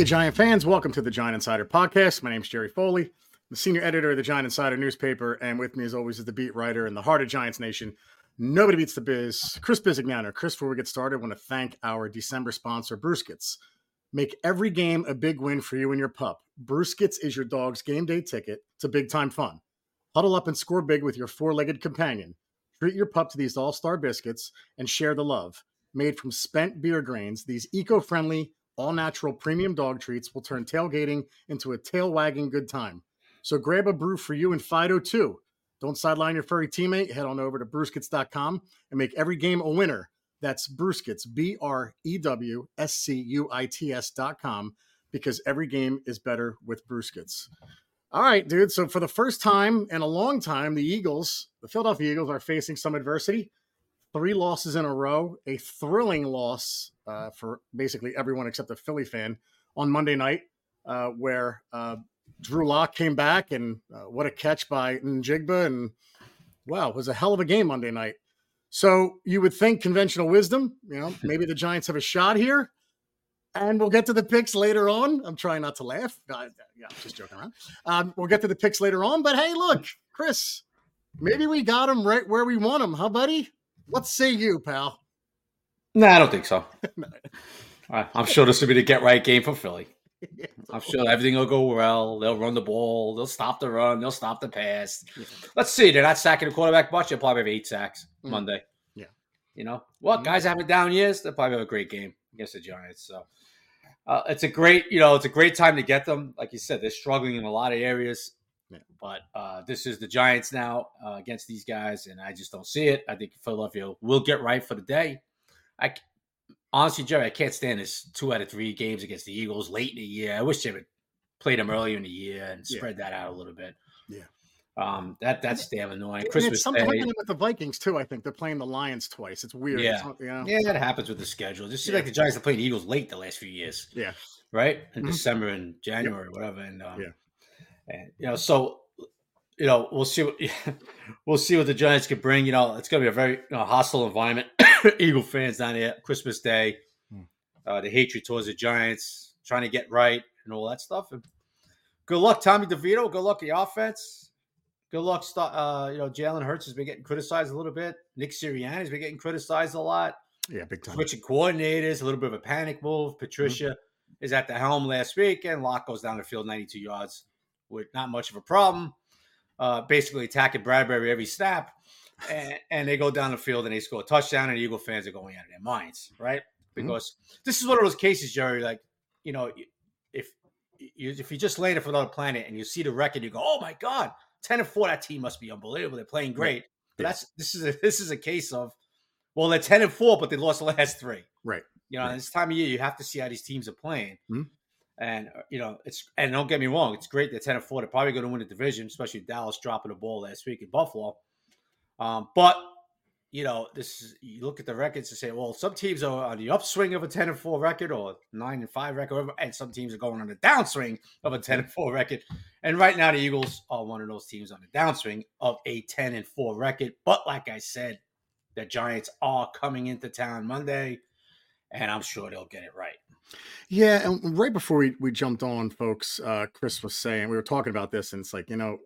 Hey, Giant fans, welcome to the Giant Insider Podcast. My name is Jerry Foley, the senior editor of the Giant Insider newspaper, and with me, as always, is the beat writer in the heart of Giants Nation. Nobody beats the biz, Chris Bisignano. Chris, before we get started, I want to thank our December sponsor, Brewscuits. Make every game a big win for you and your pup. Brewscuits is your dog's game day ticket to big time fun. Huddle up and score big with your four legged companion. Treat your pup to these all star biscuits and share the love. Made from spent beer grains, these eco friendly, all natural premium dog treats will turn tailgating into a tail wagging good time. So grab a brew for you and Fido too. Don't sideline your furry teammate. Head on over to brewscuits.com and make every game a winner. That's Brewscuits, B R E W S C U I T S.com, because every game is better with Brewskits. All right, dude. So for the first time in a long time, the Eagles, the Philadelphia Eagles, are facing some adversity. Three losses in a row, a thrilling loss uh, for basically everyone except a Philly fan on Monday night, uh, where uh, Drew Lock came back and uh, what a catch by Njigba. And wow, it was a hell of a game Monday night. So you would think conventional wisdom, you know, maybe the Giants have a shot here. And we'll get to the picks later on. I'm trying not to laugh. Uh, yeah, I'm just joking around. Um, we'll get to the picks later on. But hey, look, Chris, maybe we got him right where we want him, huh, buddy? What see you, pal? No, nah, I don't think so. I'm sure this will be the get right game for Philly. I'm sure everything will go well. They'll run the ball. They'll stop the run. They'll stop the pass. Let's see. They're not sacking the quarterback much. They'll probably have eight sacks mm. Monday. Yeah. You know what? Well, guys having down years. They'll probably have a great game against the Giants. So uh, it's a great, you know, it's a great time to get them. Like you said, they're struggling in a lot of areas. Yeah. But uh, this is the Giants now uh, against these guys, and I just don't see it. I think Philadelphia will get right for the day. I honestly, Jerry, I can't stand this two out of three games against the Eagles late in the year. I wish they would played them earlier in the year and spread yeah. that out a little bit. Yeah. Um, that that's damn annoying. And Christmas Day with the Vikings too. I think they're playing the Lions twice. It's weird. Yeah, it's, you know? yeah, that happens with the schedule. It just seems yeah. like the Giants are playing the Eagles late the last few years. Yeah, right in mm-hmm. December and January, yeah. whatever. And um, yeah, and you know, so you know, we'll see what we'll see what the Giants can bring. You know, it's going to be a very you know, hostile environment. Eagle fans down here, Christmas Day, hmm. uh, the hatred towards the Giants, trying to get right and all that stuff. And good luck, Tommy DeVito. Good luck the offense. Good luck, uh, you know, Jalen Hurts has been getting criticized a little bit. Nick Sirianni has been getting criticized a lot. Yeah, big time. Switching coordinators, a little bit of a panic move. Patricia mm-hmm. is at the helm last week, and Lock goes down the field 92 yards with not much of a problem uh, basically attacking Bradberry every snap, and, and, they go down the field and they score a touchdown, and the Eagle fans are going out of their minds, right? Mm-hmm. Because mm-hmm. this is one of those cases, Jerry. Like, you know, if you, if you just landed for another planet and you see the record, you go, "Oh my God, ten and four! That team must be unbelievable. They're playing great." But that's this is a, this is a case of, well, they're ten and four, but they lost the last three. Right. You know, right. this time of year, you have to see how these teams are playing. Mm-hmm. And uh, you know, it's and don't get me wrong, it's great that ten and four. They're probably going to win the division, especially Dallas dropping the ball last week in Buffalo. Um, but you know, this is, you look at the records and say, well, some teams are on the upswing of a ten and four record or nine and five record, and some teams are going on the downswing of a ten and four record. And right now, the Eagles are one of those teams on the downswing of a ten and four record. But like I said, the Giants are coming into town Monday, and I'm sure they'll get it right. Yeah, and right before we, we jumped on, folks, uh, Chris was saying we were talking about this, and it's like you know,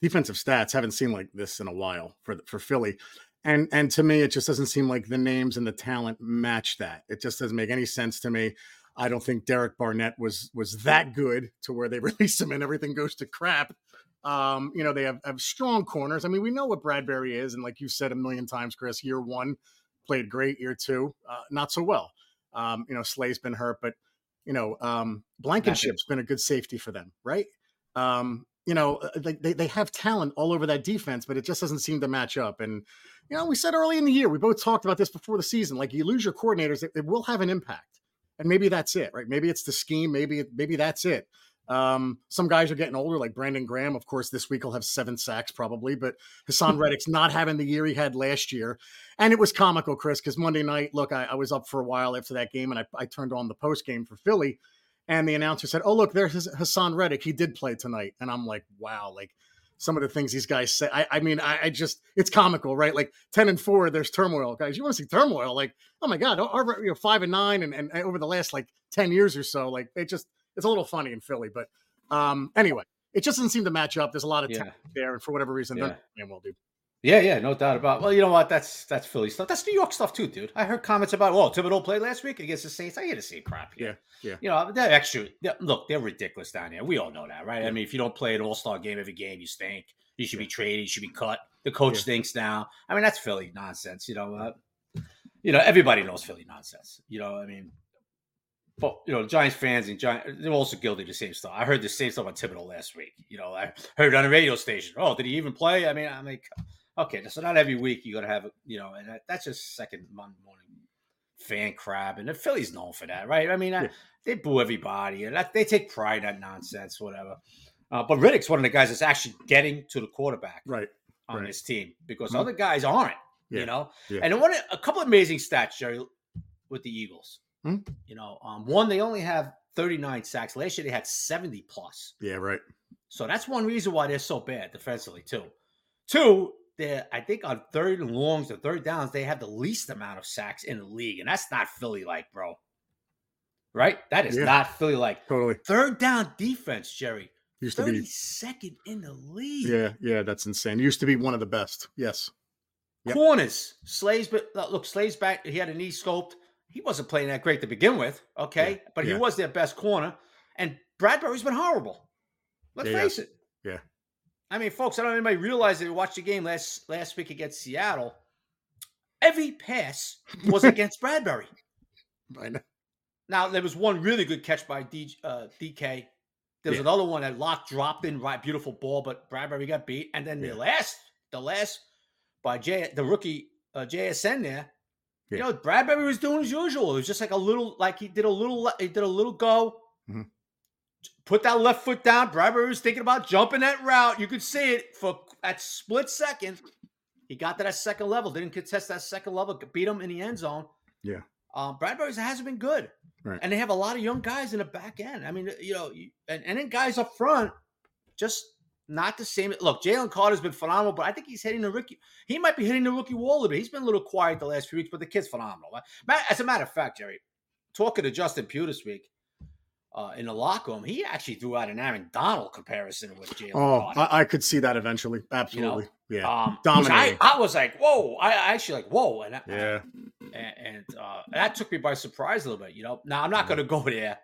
defensive stats haven't seen like this in a while for for Philly, and and to me, it just doesn't seem like the names and the talent match that. It just doesn't make any sense to me. I don't think Derek Barnett was was that good to where they release him and everything goes to crap. Um, you know, they have, have strong corners. I mean, we know what Bradberry is, and like you said a million times, Chris, year one played great, year two, uh, not so well. Um, you know, Slay's been hurt, but you know, um, Blankenship's been a good safety for them, right? Um, you know, uh, they, they, they have talent all over that defense, but it just doesn't seem to match up. And, you know, we said early in the year, we both talked about this before the season. Like you lose your coordinators, it, it will have an impact. And maybe that's it, right? Maybe it's the scheme. Maybe, maybe that's it. Um, some guys are getting older, like Brandon Graham. Of course, this week he'll have seven sacks probably, but Haason Reddick's not having the year he had last year. And it was comical, Chris, because Monday night, look, I, I, was up for a while after that game and I, I turned on the post game for Philly. And the announcer said, Oh, look, there's Haason Reddick. He did play tonight. And I'm like, wow, like some of the things these guys say. I, I mean, I, I, just, it's comical, right? Like 10 and four, there's turmoil. Guys, you want to see turmoil? Like, oh my God, our, you know, five and nine and, and over the last like 10 years or so, like they just, it's a little funny in Philly. But um, anyway, it just doesn't seem to match up. There's a lot of Yeah. talent there, and for whatever reason, Yeah. they're well, dude. Yeah, yeah, no doubt about. Well, you know what? That's that's Philly stuff. That's New York stuff too, dude. I heard comments about, well, Thibodeaux played last week against the Saints. I hear the same crap. Here. Yeah, yeah. You know, they're extra. they're- look, they're ridiculous down here. We all know that, right? I mean, if you don't play an All Star game every game, you stink. You should be traded. You should be cut. The coach Yeah. stinks now. I mean, that's Philly nonsense. You know, uh, you know, everybody knows Philly nonsense. You know, I mean, but you know, Giants fans and Giants, they're also guilty of the same stuff. I heard the same stuff on Thibodeaux last week. You know, I heard it on a radio station. Oh, did he even play? I mean, I'm like, okay, so not every week you got to have, you know, and that's just second Monday morning fan crab, and the Phillies known for that, right? I mean, I, they boo everybody, and that, they take pride in that nonsense, whatever. Uh, but Reddick's one of the guys that's actually getting to the quarterback Right. on Right. this team because Mhm. other guys aren't. Yeah. You know, Yeah. and one a couple of amazing stats, Jerry, with the Eagles. Hmm. You know, um, one they only have 39 sacks. Last year they had 70 plus. Yeah. Right. So that's one reason why they're so bad defensively too. Two, they're I think on third and longs or third downs they have the least amount of sacks in the league, and that's not Philly like, bro. Right? That is Yeah. not Philly like. Totally. Third down defense, Jerry. Used to be. second in the league. Yeah. Yeah. That's insane. Used to be one of the best. Yes. Yep. Corners. Slays, but look, Slays back. He had a knee scoped. He wasn't playing that great to begin with. Okay, Yeah, but he was their best corner. And Bradberry's been horrible. Let's Yeah, yeah. face it. Yeah. I mean, folks, I don't know if anybody realized it. Watched the game last last week against Seattle. Every pass was against Bradberry. I know. Now there was one really good catch by D, uh, DK. There was Yeah. another one that Lock dropped in, right, beautiful ball, but Bradberry got beat. And then Yeah. the last, the last by J, the rookie uh, JSN there. You Yeah. know, Bradberry was doing as usual. It was just like a little, like he did a little, he did a little go, Mhm. put that left foot down. Bradberry was thinking about jumping that route. You could see it for at split second. He got to that second level, didn't contest that second level, beat him in the end zone. Yeah. Um, Bradberry's hasn't been good. Right. And they have a lot of young guys in the back end. I mean, you know, and, and then guys up front, just not the same. Look, Jalen Carter's been phenomenal, but I think he's hitting the rookie. He might be hitting the rookie wall a little bit. He's been a little quiet the last few weeks, but the kid's phenomenal. As a matter of fact, Jerry, talking to Justin Pugh this week uh, in the locker room, he actually threw out an Aaron Donald comparison with Jalen Oh, I, I could see that eventually. Absolutely. yeah. um, which I, dominating. I was like, whoa! I, I actually like, whoa! And I- Yeah. and, and uh, that took me by surprise a little bit. You know, now I'm not going to go there,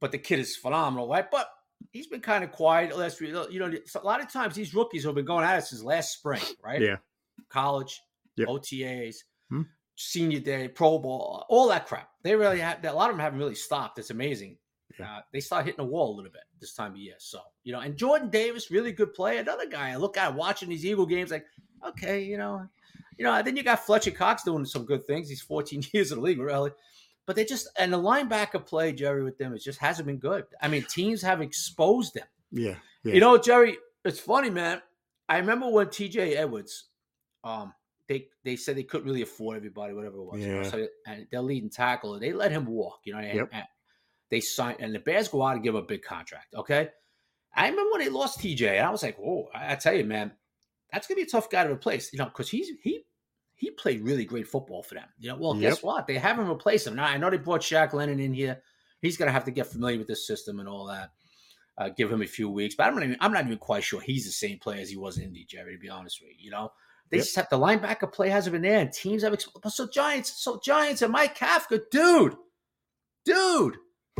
but the kid is phenomenal, right? But he's been kind of quiet last week. You know, a lot of times these rookies have been going at it since last spring, right? Yeah. College, Yep. OTAs, Hmm. senior day, Pro Bowl, all that crap. They really have. A lot of them haven't really stopped. It's amazing. Yeah. Uh, they start hitting the wall a little bit this time of year. So you know, and Jordan Davis, really good player. Another guy I look at watching these Eagle games, like, okay, you know, you know, then you got Fletcher Cox doing some good things. He's 14 years in the league, really. But they just and the linebacker play, Jerry, with them, it just hasn't been good. I mean, teams have exposed them. Yeah. Yeah. You know, Jerry, it's funny, man. I remember when TJ Edwards, um, they they said they couldn't really afford everybody, whatever it was. you know, Yeah. so and their leading tackle, they let him walk. You know, and, Yep. and they signed, and the Bears go out and give him a big contract. Okay, I remember when they lost TJ, and I was like, "Whoa!" I, I tell you, man, that's gonna be a tough guy to replace. You know, because he's he he played really great football for them. You know, well, guess what? They haven't replaced him. Now I know they brought Shaq Leonard in here. He's gonna have to get familiar with the system and all that. Uh, give him a few weeks, but I'm not even I'm not even quite sure he's the same player as he was in Indy, Jerry. To be honest with you, you know, they Yep. just have the linebacker play hasn't been there, and teams have exp- so Giants, so Giants and Mike Kafka, dude, dude,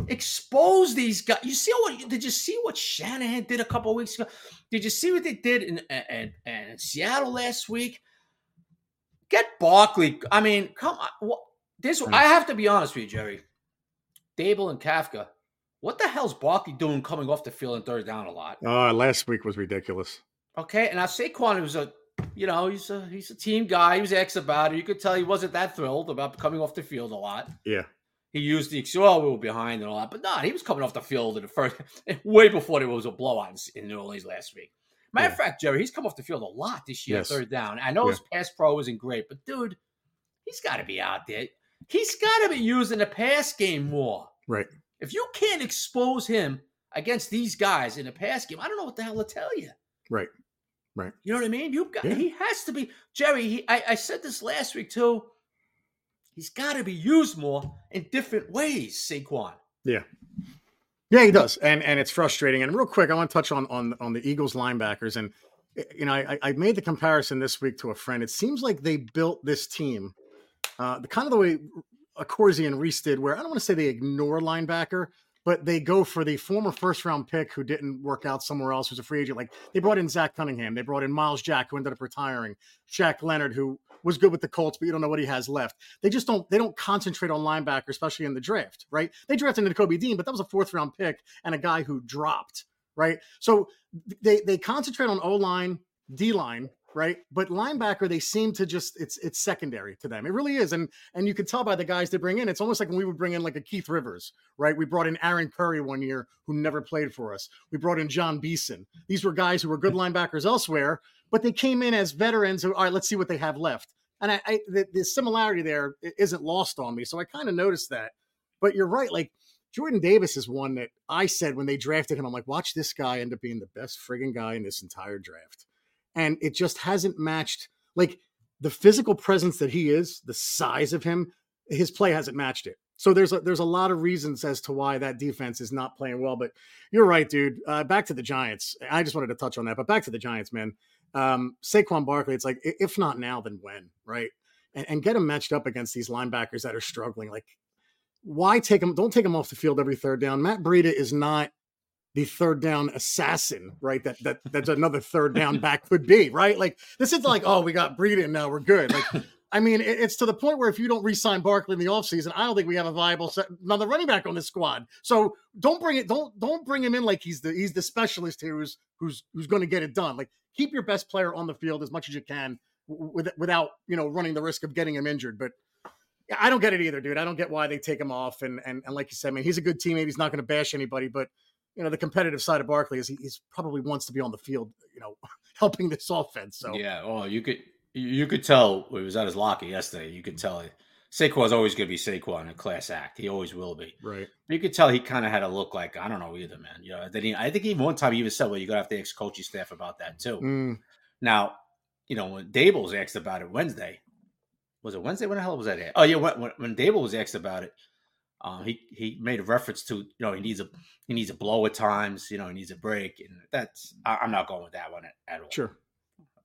expose these guys. You see what? Did you see what Shanahan did a couple of weeks ago? Did you see what they did in in, in Seattle last week? Get Barkley. I mean, come on. This Mm. I have to be honest with you, Jerry. Daboll and Kafka. What the hell's Barkley doing coming off the field and third down a lot? Uh, last week was ridiculous. Okay, and now Saquon was a, you know, he's a he's a team guy. He was ex about it. You could tell he wasn't that thrilled about coming off the field a lot. Yeah. He used the excuse, oh, we were behind and all that, but no, he was coming off the field in the first, way before there was a blowout in New Orleans last week. Matter of fact, Jerry, he's come off the field a lot this year, Yes. third down. I know his pass pro isn't great, but dude, he's got to be out there. He's got to be using the pass game more. Right. If you can't expose him against these guys in a pass game, I don't know what the hell to tell you. Right. Right. You know what I mean? You got Yeah. he has to be Jerry. He, I, I said this last week too. He's got to be used more in different ways, Saquon. Yeah, Yeah, he does, and and it's frustrating. And real quick, I want to touch on on on the Eagles linebackers, and you know, I, I made the comparison this week to a friend. It seems like they built this team, uh, the kind of the way Accorsi and Reese did, where I don't want to say they ignore linebacker, but they go for the former first round pick who didn't work out somewhere else, who's a free agent. Like they brought in Zach Cunningham, they brought in Myles Jack, who ended up retiring, Shaq Leonard, who was good with the Colts, but you don't know what he has left. They just don't they don't concentrate on linebacker, especially in the draft, right? They drafted into Kobe Dean, but that was a fourth round pick and a guy who dropped, right? So they they concentrate on O line, D line, right? But linebacker, they seem to just it's it's secondary to them. It really is, and and you can tell by the guys they bring in. It's almost like when we would bring in like a Keith Rivers, right? We brought in Aaron Curry one year who never played for us. We brought in Jon Beason. These were guys who were good linebackers elsewhere, but they came in as veterans. Who all right, let's see what they have left. And I, I the, the similarity there isn't lost on me, so I kind of noticed that. But you're right, like. Jordan Davis is one that I said when they drafted him, I'm like, watch this guy end up being the best frigging guy in this entire draft and it just hasn't matched like the physical presence that he is, the size of him, his play hasn't matched it. So there's a, there's a lot of reasons as to why that defense is not playing well. But you're right, dude. Uh, back to the Giants. I just wanted to touch on that, but back to the Giants, man. Um, Saquon Barkley. It's like if not now, then when, right? And, and get him matched up against these linebackers that are struggling. Like, why take him? Don't take him off the field every third down. Matt Breida is not the third down assassin, right? That that that's another third down back could be, right? Like this is like, oh, we got Breida and now we're good. Like, I mean, it, it's to the point where if you don't re-sign Barkley in the offseason, I don't think we have a viable set, another running back on this squad. So don't bring it, don't don't bring him in like he's the he's the specialist here who's who's who's going to get it done. Like keep your best player on the field as much as you can with, without you know running the risk of getting him injured. But I don't get it either, dude. I don't get why they take him off. And and, and like you said, I mean, he's a good teammate. He's not going to bash anybody, but you know the competitive side of Barkley is he he's probably wants to be on the field, you know, helping this offense. So yeah, oh, you could you could tell it was at his locker yesterday. You could tell Saquon's always going to be Saquon, a class act. He always will be. Right. But you could tell he kind of had a look like I don't know either, man. You know, then he, I think even one time he even said, "Well, you got to have to ask coaching staff about that too." Mm. Now, you know, when Daboll was asked about it Wednesday, was it Wednesday? When the hell was that? Oh yeah, when, when Daboll was asked about it, um, he he made a reference to you know he needs a he needs a blow at times. You know he needs a break, and that's I, am not going with that one at, at all. Sure.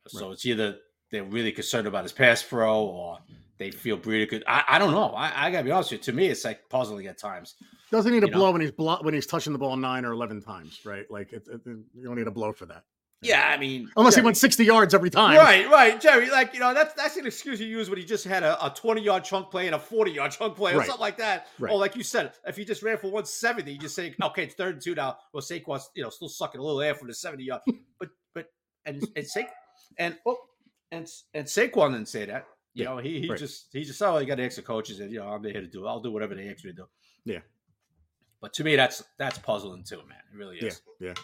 So right. it's either they're really concerned about his pass pro, or they feel Breida good. I, I don't know. I, I, gotta be honest with you. To me, it's like puzzling at times. Doesn't need a blow know? when he's blo- when he's touching the ball nine or eleven times, right? Like it, it, you don't need a blow for that. Yeah, I mean, unless Jerry, he went sixty yards every time. Right, right, Jerry. Like you know, that's that's an excuse you use when he just had a, a twenty yard chunk play and a forty yard chunk play or right. something like that. Right. Or like you said, if he just ran for one seventy, you just say, okay, it's third and two now. Well, Saquon's you know still sucking a little air from the seventy yard, hmm. but but and and Sa- and oh, and and Saquon didn't say that. You yeah. know, he he right. just he just oh, you got to ask the coaches, and you know, I'm here to do. I'll do whatever they ask me to do. Yeah. But to me, that's that's puzzling too, man. It really is. Yeah. Yeah.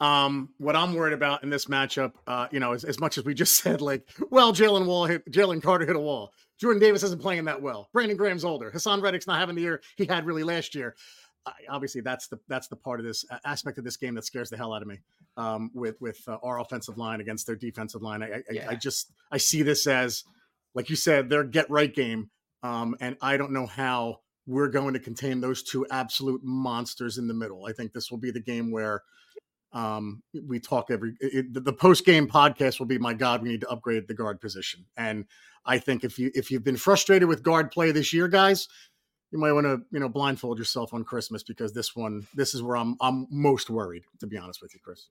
Um, what I'm worried about in this matchup, uh, you know, as, as much as we just said, like, well, Jalen Wall hit Jalen Carter hit a wall. Jordan Davis isn't playing that well. Brandon Graham's older. Haason Reddick's not having the year he had really last year. Uh, obviously, that's the that's the part of this uh, aspect of this game that scares the hell out of me. Um, with with uh, our offensive line against their defensive line, I, I, yeah. I, just I see this as, like you said, their get right game. Um, and I don't know how we're going to contain those two absolute monsters in the middle. I think this will be the game where um, we talk every it, the post game podcast will be my God. We need to upgrade the guard position, and I think if you if you've been frustrated with guard play this year, guys, you might want to you know blindfold yourself on Christmas because this one this is where I'm I'm most worried to be honest with you, Chris.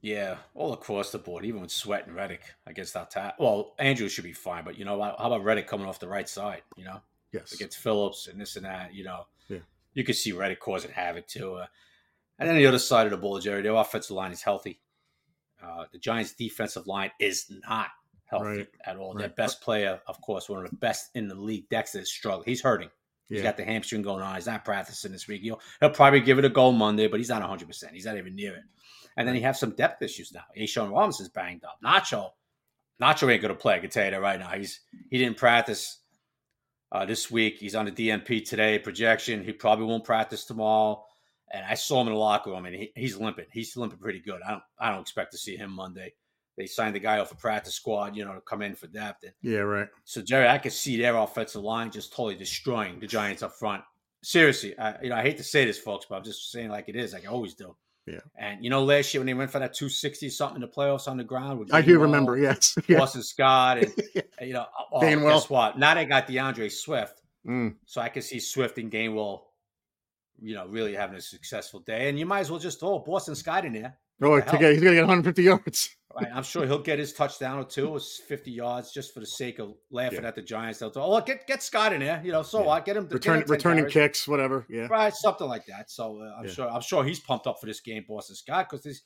Yeah, all across the board, even with Sweat and Reddick against that. Ta- well, Andrew should be fine, but you know how about Reddick coming off the right side? You know, yes, against Phillips and this and that. You know, yeah, you could see Reddick causing havoc too. Uh, and then the other side of the ball, Jerry, their offensive line is healthy. Uh, the Giants' defensive line is not healthy right. at all. Right. Their best player, of course, one of the best in the league, Dexter, is struggling. He's hurting. Yeah. He's got the hamstring going on. He's not practicing this week. He'll, he'll probably give it a go Monday, but he's not 100%. He's not even near it. And then he has some depth issues now. A'Shawn is banged up. Nacho, Nacho ain't going to play. I can tell you that right now. He's He didn't practice uh, this week. He's on the DNP today, projection. He probably won't practice tomorrow. And I saw him in the locker room, and he, he's limping. He's limping pretty good. I don't I don't expect to see him Monday. They signed the guy off a practice squad, you know, to come in for depth. And yeah, right. So Jerry, I could see their offensive line just totally destroying the Giants up front. seriously, I, you know, I hate to say this, folks, but I'm just saying like it is, like I always do. Yeah. And you know, last year when they went for that 260 something in the playoffs on the ground, with I do remember. Yes. Yeah. Boston Scott, and you know, oh, Gainwell. guess what? Now they got DeAndre Swift, Mm. so I can see Swift and Gainwell, you know, really having a successful day. And you might as well just throw Boston Scott in there. Oh, to get, he's gonna get 150 yards. Right? I'm sure he'll get his touchdown or two, it's 50 yards, just for the sake of laughing Yeah. at the Giants. They'll throw, oh, get get Scott in there, you know. So Yeah. what? Get him get Return, him returning carries. kicks, whatever. Yeah. right? Something like that. So uh, I'm Yeah. sure I'm sure he's pumped up for this game, Boston Scott, because this,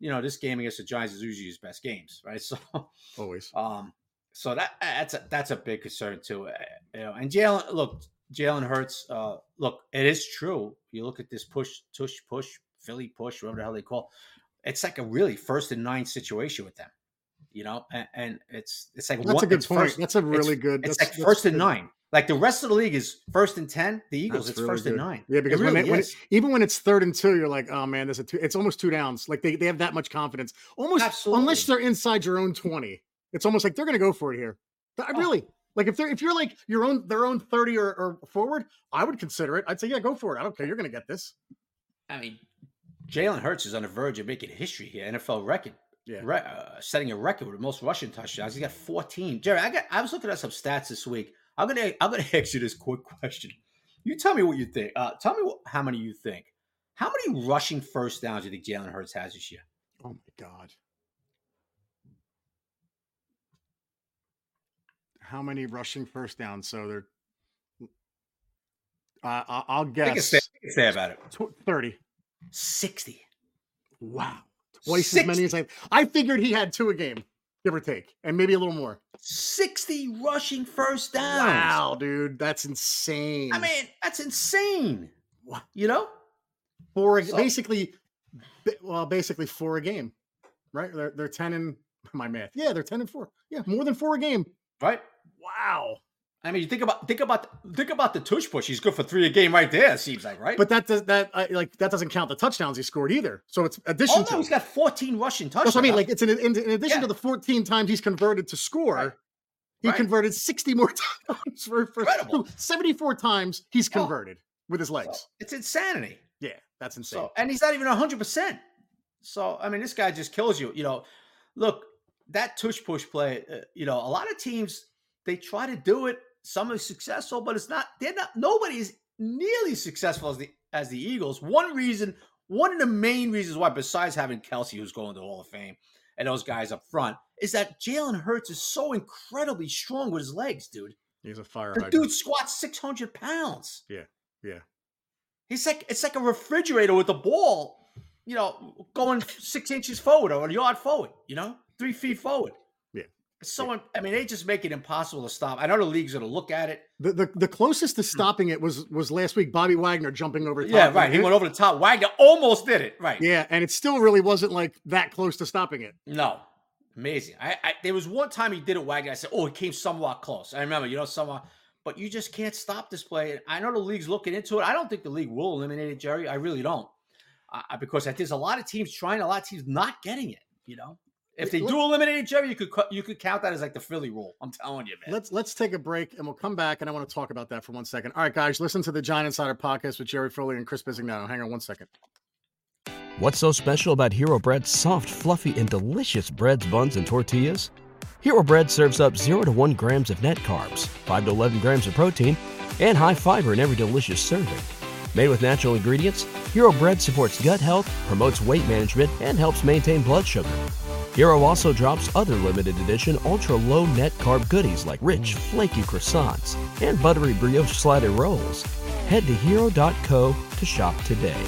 you know, this game against the Giants is usually his best games, right? So, Always. um, so that that's a, that's a big concern too. uh, You know, and Jalen, look, Jalen Hurts. Uh, look, it is true. You look at this push, tush, push, Philly push, whatever the hell they call. It's like a really first and nine situation with them, you know, and, and it's it's like That's one, a good point. First, that's a really good. it's that's, like that's first and nine. Like the rest of the league is first and ten. The Eagles, That's it's really first and nine. Yeah, because it when, really it, when it, even when it's third and two, you're like, oh man, there's a two. It's almost two downs. Like they, they have that much confidence. Almost unless they're inside your own 20. It's almost like they're gonna go for it here. I Oh. Like if they're if you're like your own their own 30 or, or forward, I would consider it. I'd say, yeah, go for it. I don't care. You're gonna get this. I mean, Jalen Hurts is on the verge of making history here, NFL record. Yeah. Re- uh, setting a record with the most rushing touchdowns. He's got 14. Jerry, I got. I was looking at some stats this week. I'm gonna. I'm gonna ask you this quick question. You tell me what you think. Uh, tell me what, how many you think. How many rushing first downs do you think Jalen Hurts has this year? Oh my god. How many rushing first downs? So they're uh, I'll guess take a stab at it. 30. 60. Wow. Twice as many as I I figured he had two a game, give or take, and maybe a little more. 60 rushing first downs. Wow, dude, that's insane. I mean, that's insane. You know? four so- basically, well, basically four a game, right? They're they're ten and my math. Yeah, they're ten and four. Yeah, more than four a game. Right? Wow. I mean, you think about think about think about the tush push. He's good for three a game right there. It seems like right. But that does that uh, like that doesn't count the touchdowns he scored either. So it's addition oh to. no, he's got 14 rushing touchdowns. That's I mean. Like it's in, in, in addition Yeah. to the 14 times he's converted to score, Right. he Right. converted 60 more times for, for Incredible. so 74 times he's Oh. converted with his So, legs. it's insanity. yeah, that's insane. So and he's not even 100. percent So I mean, this guy just kills you. You know, look that tush push play. Uh, you know, a lot of teams they try to do it. Some are successful, but it's not. They're not. Nobody is nearly successful as the as the Eagles. One reason, one of the main reasons why, besides having Kelce, who's going to the Hall of Fame, and those guys up front, is that Jalen Hurts is so incredibly strong with his legs, dude. he's a fire The dude squats 600 pounds. Yeah, yeah. He's like it's like a refrigerator with a ball, you know, going six inches forward or a yard forward, you know, three feet forward. So I mean, they just make it impossible to stop. I know the league's gonna look at it. The, the the closest to stopping it was was last week. Bobby Wagner jumping over. top Yeah, right. He went over the top. Wagner almost did it. Right. Yeah, and it still really wasn't like that close to stopping it. No. Amazing. I, I there was one time he did it Wagner. I said, Oh, it came somewhat close. I remember, you know, somewhat but you just can't stop this play. I know the league's looking into it. I don't think the league will eliminate it, Jerry. I really don't. Uh, because there's a lot of teams trying, a lot of teams not getting it. You know, if they do eliminate each other, you could you could count that as like the Philly rule. I'm telling you, man. Let's let's take a break and we'll come back and I want to talk about that for one second. All right, guys, listen to the Giant Insider podcast with Jerry Foley and Chris Bisignano. Hang on one second. What's so special about Hero Bread's soft, fluffy, and delicious breads, buns, and tortillas? Hero Bread serves up 0 to 1 grams of net carbs, 5 to 11 grams of protein, and high fiber in every delicious serving. Made with natural ingredients, Hero Bread supports gut health, promotes weight management, and helps maintain blood sugar. Hero also drops other limited edition ultra low net carb goodies like rich, flaky croissants and buttery brioche slider rolls. Head to hero.co to shop today.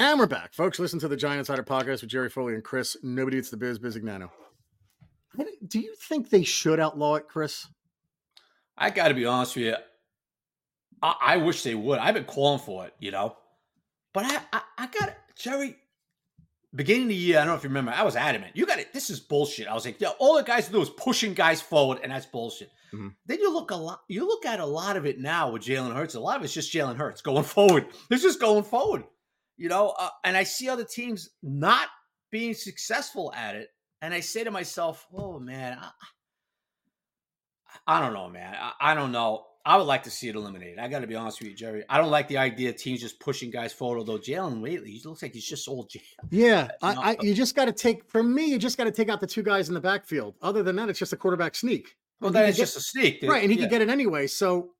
And we're back, folks. Listen to the Giant Insider podcast with Jerry Foley and Chris. Nobody eats the biz, Bisignano. Do you think they should outlaw it, Chris? I got to be honest with you. I, I wish they would. I've been calling for it, you know. But I, I, I got Jerry. Beginning of the year, I don't know if you remember. I was adamant. You got it. This is bullshit. I was like, yeah, all the guys do is pushing guys forward, and that's bullshit. Mhm. Then you look a lot. You look at a lot of it now with Jalen Hurts. A lot of it's just Jalen Hurts going forward. It's just going forward, you know. Uh, and I see other teams not being successful at it, and I say to myself, "Oh man, I, I don't know, man. I, I don't know. I would like to see it eliminated. I got to be honest with you, Jerry. I don't like the idea of teams just pushing guys forward. Although Jalen lately, he looks like he's just old. Jail. Yeah, I, I, you just got to take. For me, you just got to take out the two guys in the backfield. Other than that, it's just a quarterback sneak. Well, then it's get, just a sneak, right? And he yeah. can get it anyway. So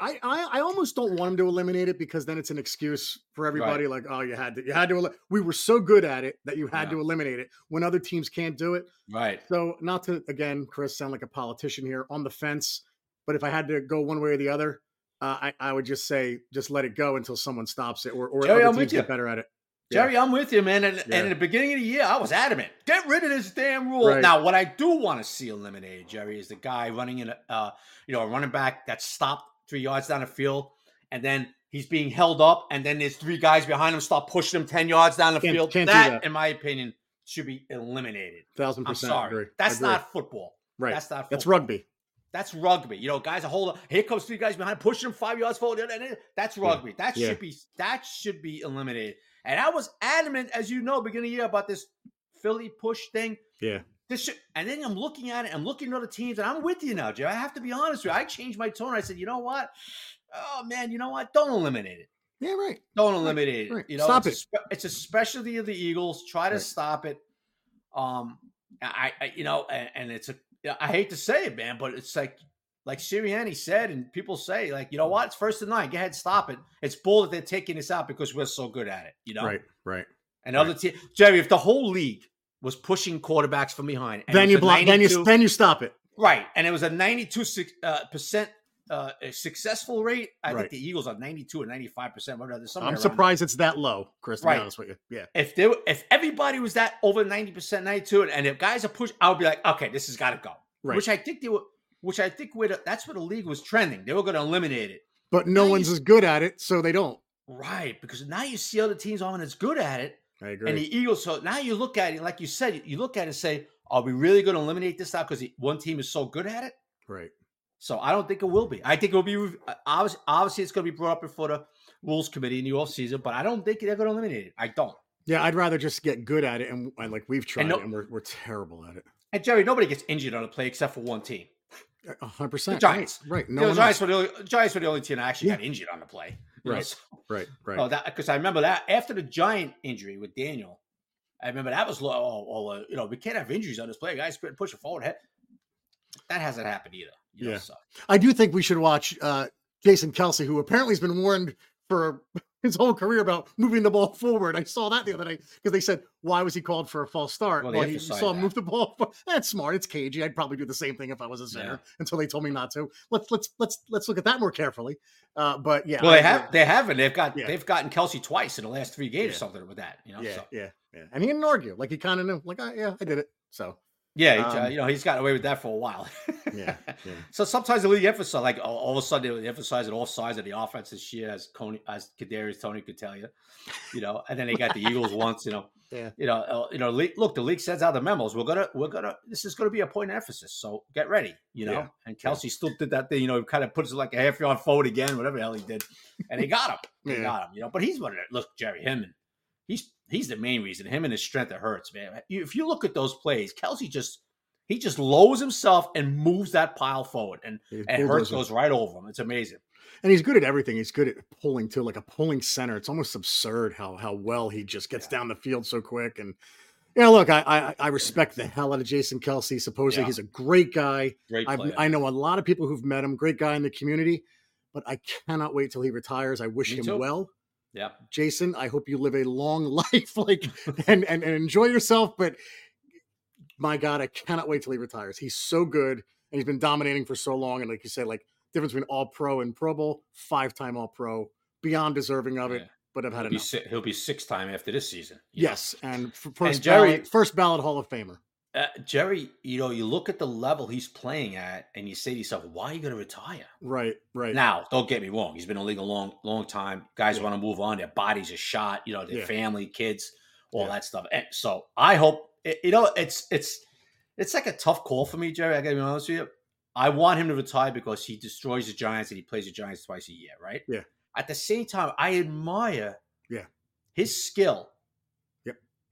I, I, I almost don't want him to eliminate it because then it's an excuse for everybody. Right. Like, oh, you had to, you had to. We were so good at it that you had yeah. to eliminate it when other teams can't do it. Right. So, not to again, Chris, sound like a politician here on the fence, but if I had to go one way or the other, uh, I, I would just say just let it go until someone stops it, or or Jerry, other teams get better at it. Jerry, yeah. I'm with you, man. And, yeah. and, in the beginning of the year, I was adamant. Get rid of this damn rule. Right. Now, what I do want to see eliminated, Jerry, is the guy running in a, uh, you know, a running back that stopped three yards down the field, and then he's being held up, and then there's three guys behind him start pushing him 10 yards down the can't, field. Can't that, that, in my opinion, should be eliminated. Thousand percent. I'm sorry. Agree. That's agree. not football. Right. That's not football. That's rugby. That's rugby. You know, guys are holding. Here comes three guys behind, pushing him five yards forward. That's rugby. Yeah. That yeah. should be that should be eliminated. And I was adamant, as you know, beginning of the year about this Philly push thing. Yeah. This should, and then I'm looking at it. I'm looking at other teams, and I'm with you now, Jay. I have to be honest with you. I changed my tone. I said, you know what? Oh man, you know what? Don't eliminate it. Yeah, right. Don't eliminate right. it. You know, stop it's it. A, it's a specialty of the Eagles. Try to right. stop it. Um, I, I you know, and, and, it's a. I hate to say it, man, but it's like, like Sirianni said, and people say, like, you know what? It's first and nine. Go ahead, stop it. It's bull that they're taking this out because we're so good at it. You know, right, right. And right. other teams, Jerry, if the whole league was pushing quarterbacks from behind, then you block, then you then you stop it. Right, and it was a ninety-two uh, percent uh, a successful rate, I right. think the Eagles are 92 or 95 percent. I'm surprised it's that low, Chris. To right. be honest with you, yeah. If they if everybody was that over 90 percent, 92, and if guys are pushed, I would be like, okay, this has got to go. Right. Which I think they were. Which I think where that's where the league was trending. They were going to eliminate it, but no now one's you, as good at it, so they don't. Right, because now you see other teams aren't as good at it. I agree. And the Eagles. So now you look at it, like you said, you look at it and say, are we really going to eliminate this now because one team is so good at it? Right. So I don't think it will be. I think it will be uh, obviously, obviously it's going to be brought up before the rules committee in the off season, but I don't think they're going to eliminate it. I don't. Yeah, I'd rather just get good at it, and, and like we've tried, and, no, and we're we're terrible at it. And Jerry, nobody gets injured on a play except for one team. hundred percent. Giants, right? No, the Giants were the only, Giants were the only team that actually yeah. got injured on the play. Right, so, right, right. Oh, that because I remember that after the Giant injury with Daniel, I remember that was low. Oh, oh uh, you know, we can't have injuries on this play. Guys, push it forward. That hasn't happened either. You yeah, I do think we should watch uh, Jason Kelce, who apparently has been warned for his whole career about moving the ball forward. I saw that the other day because they said, "Why was he called for a false start?" Well, well he saw him move the ball. Forward. That's smart. It's cagey. I'd probably do the same thing if I was a center. Yeah. Until they told me not to. Let's let's let's let's look at that more carefully. Uh, but yeah, well, they have they haven't. They've got yeah. they've gotten Kelce twice in the last three games, yeah. something with that. You know, yeah, so. yeah, yeah. And he didn't argue. Like he kind of knew. Like, oh, yeah, I did it. So yeah, um, you know he's gotten away with that for a while. yeah, yeah. So sometimes the league emphasize, like all, of a sudden they emphasize it all sides of the offense this year, as Coney, as Kadarius Toney could tell you, you know. And then they got the Eagles once, you know. Yeah. You know, uh, you know. Look, the league sends out the memos. We're gonna, we're gonna. This is gonna be a point of emphasis. So get ready, you know. Yeah. And Kelce yeah. still did that thing, you know. Kind of puts it like a half yard forward again, whatever the hell he did, and he got him. He yeah. got him, you know. But he's one of look, Jerry Him he's he's the main reason. Him and his strength it hurts, man. If you look at those plays, Kelce just he just lowers himself and moves that pile forward, and, and Hurts goes right over him. It's amazing. And he's good at everything. He's good at pulling too, like a pulling center. It's almost absurd how how well he just gets yeah. down the field so quick. And you know, look, I I, I respect the hell out of Jason Kelce. Supposedly yeah. he's a great guy. Great i know a lot of people who've met him. Great guy in the community. But I cannot wait till he retires. I wish Me him too. well. Yeah, Jason, I hope you live a long life, like and, and and enjoy yourself. But my God, I cannot wait till he retires. He's so good and he's been dominating for so long. And like you said, like difference between all pro and Pro Bowl, five time all pro, beyond deserving of it. Yeah. But I've had he'll enough. Be, he'll be six time after this season. Yes, know? and first and Jerry, ballot, first ballot Hall of Famer. Uh, Jerry, you know, you look at the level he's playing at, and you say to yourself, "Why are you going to retire?" Right, right. Now, don't get me wrong; he's been in the league a long, long time. Guys yeah. want to move on; their bodies are shot. You know, their yeah. family, kids, all yeah. that stuff. And so, I hope you know it's it's it's like a tough call for me, Jerry. I gotta be honest with you. I want him to retire because he destroys the Giants and he plays the Giants twice a year, right? Yeah. At the same time, I admire yeah his skill.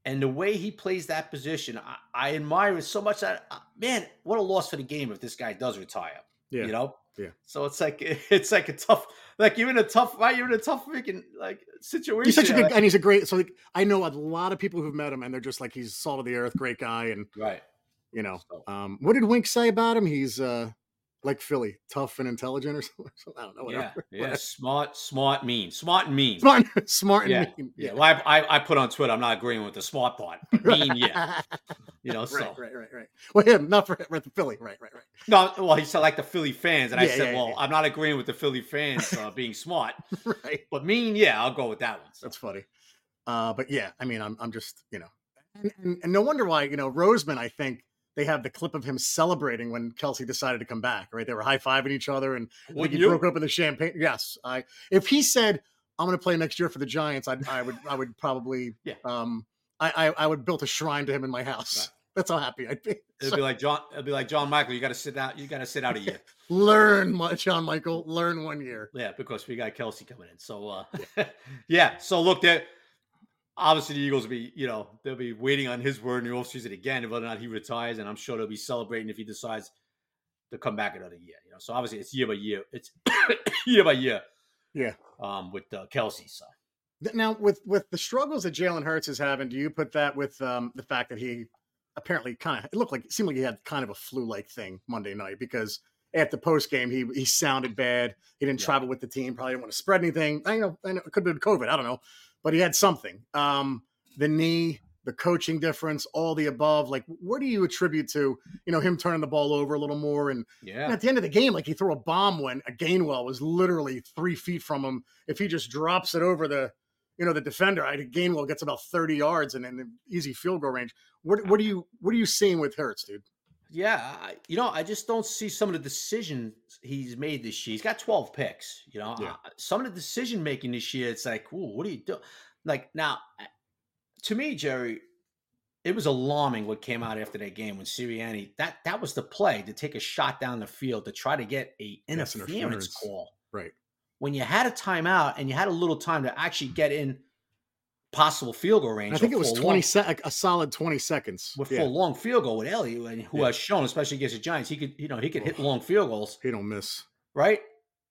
And the way he plays that position, I, I admire it so much that uh, man, what a loss for the game if this guy does retire. Yeah. You know? Yeah. So it's like it's like a tough, like you're in a tough, right? You're in a tough freaking like situation. He's such a good, like- and he's a great. So like, I know a lot of people who've met him, and they're just like he's salt of the earth, great guy, and right. you know, So- um, what did Wink say about him? He's uh like Philly, tough and intelligent, or something. I don't know. Yeah, Whatever. yeah. Smart, smart, mean, smart and mean. Smart, smart, and Yeah, mean. Yeah. Well, I, I I put on Twitter. I'm not agreeing with the smart part. Mean, yeah. You know. So right, right, right, right. Well, him, not for right, the Philly. Right, right, right. no. Well, he said like the Philly fans, and I said, yeah, well, yeah. I'm not agreeing with the Philly fans uh, being smart, Right. but mean, yeah, I'll go with that one. So. That's funny. Uh, but yeah, I mean, I'm I'm just you know, and, and, and no wonder why you know Roseman. I think they have the clip of him celebrating when Kelce decided to come back. Right, they were high fiving each other, and think he you? broke open the champagne. Yes, I. If he said I'm going to play next year for the Giants, I I would I would probably Yeah. um I I, I would build a shrine to him in my house. Right. That's how happy I'd be. It'd So be like John. It'd be like John Michael. You got to sit out. You got to sit out a year. learn, John Michael. Learn one year. Yeah, because we got Kelce coming in. So uh yeah. So look, there obviously the Eagles will be, you know, they'll be waiting on his word in the offseason again, whether or not he retires, and I'm sure they'll be celebrating if he decides to come back another year. You know, so obviously it's year by year. It's year by year. Yeah. Um, with uh, Kelce. So Now, with with the struggles that Jalen Hurts is having, do you put that with um, the fact that he apparently kind of it looked like it seemed like he had kind of a flu like thing Monday night because at the post game he he sounded bad. He didn't Yeah. travel with the team. Probably didn't want to spread anything. I know, I know it could have been COVID. I don't know, but he had something. Um, the knee, the coaching difference, all the above. Like, what do you attribute to you know him turning the ball over a little more and and yeah. at the end of the game, like he threw a bomb when a Gainwell was literally three feet from him. If he just drops it over the, you know, the defender, I Gainwell gets about thirty yards and in easy field goal range. What what are you what are you seeing with Hurts, dude? Yeah, I, you know, I just don't see some of the decisions he's made this year. He's got 12 picks. You know, Yeah. Uh, some of the decision making this year, it's like, ooh, what do you do? Like now, to me, Jerry, it was alarming what came out after that game when Sirianni that that was the play to take a shot down the field to try to get a interference interference. call Right. when you had a timeout and you had a little time to actually get in possible field goal range. I think it was a twenty long- se- a solid twenty seconds. with Yeah, a long field goal with Elliott, and who Yeah. has shown, especially against the Giants, he could, you know, he could hit long field goals, he don't miss. right?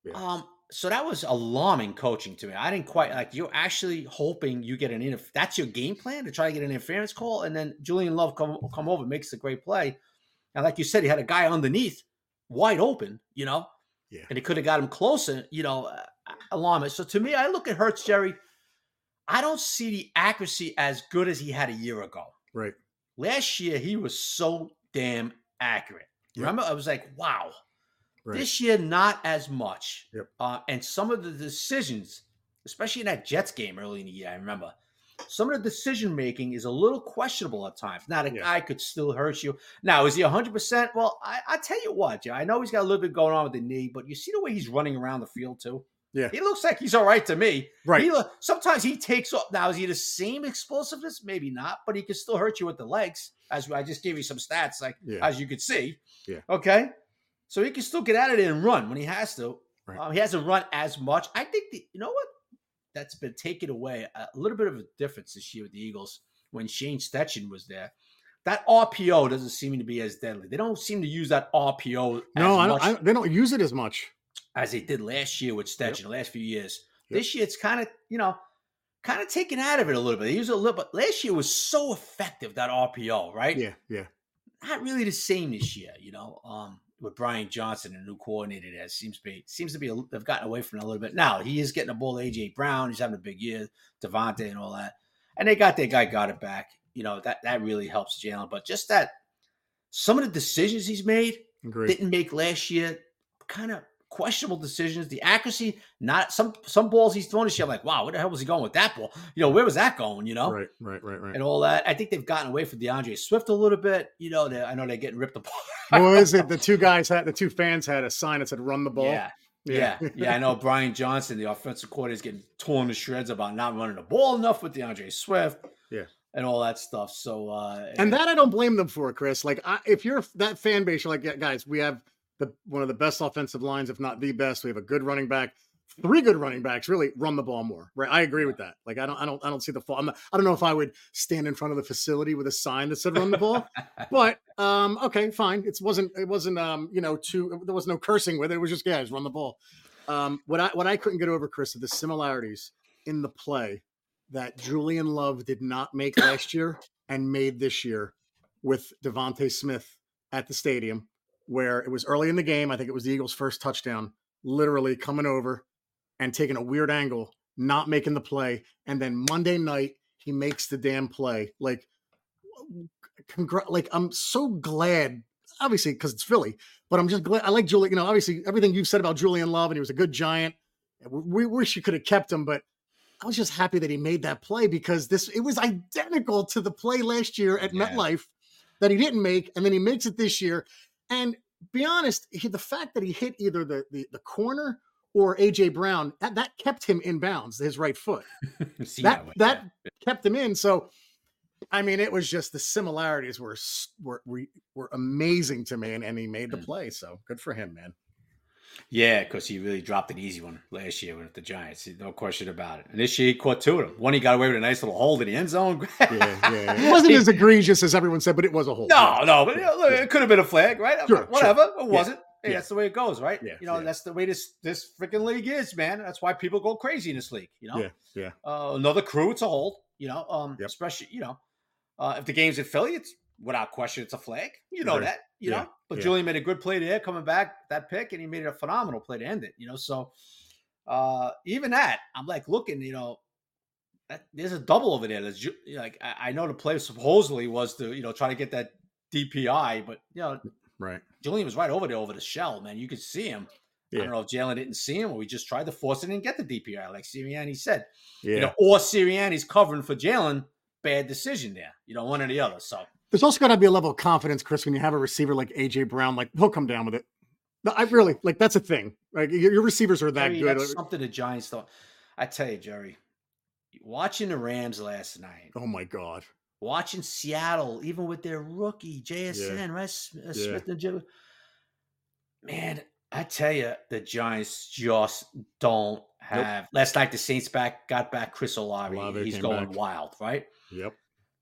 Yeah. Um, so that was alarming coaching to me. I didn't quite like you're actually hoping you get an interf- that's your game plan to try to get an interference call, and then Julian Love come come over makes a great play, and like you said, he had a guy underneath wide open, you know, Yeah. and he could have got him closer, you know, uh, alarming. So to me, I look at Hurts, Jerry. I don't see the accuracy as good as he had a year ago. Right. Last year, he was so damn accurate. Yep. Remember, I was like, wow. Right. This year, not as much. Yep. Uh, and some of the decisions, especially in that Jets game early in the year, I remember some of the decision making is a little questionable at times. Now, the Yeah. guy could still hurt you. Now, is he 100%? Well, I, I tell you what, I know he's got a little bit going on with the knee, but you see the way he's running around the field, too? Yeah. He looks like he's all right to me. Right. He, sometimes he takes off. Now, is he the same explosiveness? Maybe not, but he can still hurt you with the legs. As I just gave you some stats, like Yeah. as you could see. Yeah. Okay. So he can still get out of there and run when he has to. Right. Um, he hasn't run as much. I think the, you know what? That's been taken away. A little bit of a difference this year with the Eagles when Shane Steichen was there. That RPO doesn't seem to be as deadly. They don't seem to use that RPO No, as I don't, I, they don't use it as much. As they did last year with Steichen, the last few years. Yep. This year, it's kind of, you know, kind of taken out of it a little bit. They use it a little bit. Last year was so effective, that RPO, right? Yeah, yeah. Not really the same this year, you know, um, with Brian Johnson, the new coordinator there. Seems to be, seems to be, a, they've gotten away from it a little bit. Now, he is getting a ball A.J. Brown. He's having a big year, DeVonta and all that. And they got their guy, got it back. You know, that, that really helps Jalen. But just that, some of the decisions he's made, Agree. didn't make last year. Kind of questionable decisions. The accuracy, not some some balls he's throwing this year. I'm like, wow, where the hell was he going with that ball? You know, where was that going? You know, Right, right, right, right. and all that. I think they've gotten away from DeAndre Swift a little bit. You know, they, I know they're getting ripped apart. what is it? The two guys had the two fans had a sign that said "Run the ball." Yeah. Yeah, yeah, I know Brian Johnson, the offensive coordinator, is getting torn to shreds about not running the ball enough with DeAndre Swift. Yeah. and all that stuff. So, uh, and that I don't blame them for, Chris. Like, I, if you're that fan base, you're like, yeah, guys, we have the one of the best offensive lines, if not the best. We have a good running back. three good running backs really run the ball more. Right. I agree with that. Like I don't I don't I don't see the fault. I'm not, I don't know if I would stand in front of the facility with a sign that said run the ball. but um okay, fine. It wasn't it wasn't um, you know, too there was no cursing with it. It was just guys run the ball. Um what I what I couldn't get over, Chris, are the similarities in the play that Julian Love did not make last year and made this year with DeVonta Smith at the stadium, where it was early in the game. I think it was the Eagles' first touchdown, literally coming over and taking a weird angle, not making the play. And then Monday night, he makes the damn play. Like, congr- like I'm so glad, obviously, because it's Philly, but I'm just glad. I like Julian, you know, obviously, everything you've said about Julian Love, and he was a good giant. We, wish you could have kept him, but I was just happy that he made that play because this it was identical to the play last year at yeah. MetLife that he didn't make, and then he makes it this year. And be honest, he, the fact that he hit either the, the, the corner or AJ Brown, that, that kept him in bounds, his right foot. that that, that kept him in. So, I mean, it was just the similarities were were were amazing to me, and, and he made the mm. play. So good for him, man. Yeah, because he really dropped an easy one last year with the Giants. No question about it. And this year he caught two of them. One he got away with a nice little hold in the end zone. yeah, yeah. It wasn't as egregious as everyone said, but it was a hold. No, no, but look, it could have been a flag, right? Sure, Whatever. Sure. It wasn't. Hey, yeah. that's the way it goes, right? Yeah, you know, yeah. that's the way this this freaking league is, man. That's why people go crazy in this league. You know, yeah, yeah. Uh, another crew, it's a hold. You know, um, yep. especially you know, uh, if the game's in Philly, it's without question, it's a flag. You know that, you yeah. know. But yeah. Julian made a good play there, coming back that pick, and he made a phenomenal play to end it. You know, so uh, even that, I'm like looking, you know, that, there's a double over there. That's like I, I know the play supposedly was to you know try to get that DPI, but you know, right. Julian was right over there over the shell, man. You could see him. Yeah. I don't know if Jalen didn't see him or we just tried to force it and get the DPI, like Sirianni said. Yeah. You know, or Sirianni's covering for Jalen. Bad decision there. You know, one or the other. So there's also got to be a level of confidence, Chris, when you have a receiver like AJ Brown. Like he'll come down with it. I really like that's a thing. Like your, your receivers are that Jerry, good. something the Giants thought. I tell you, Jerry, watching the Rams last night. Oh my god. Watching Seattle, even with their rookie JSN, yeah. right? Uh, Smith yeah. and Jim. Man, I tell you, the Giants just don't have. Nope. Last night, the Saints back got back Chris Olave. Olave He's going back. wild, right? Yep.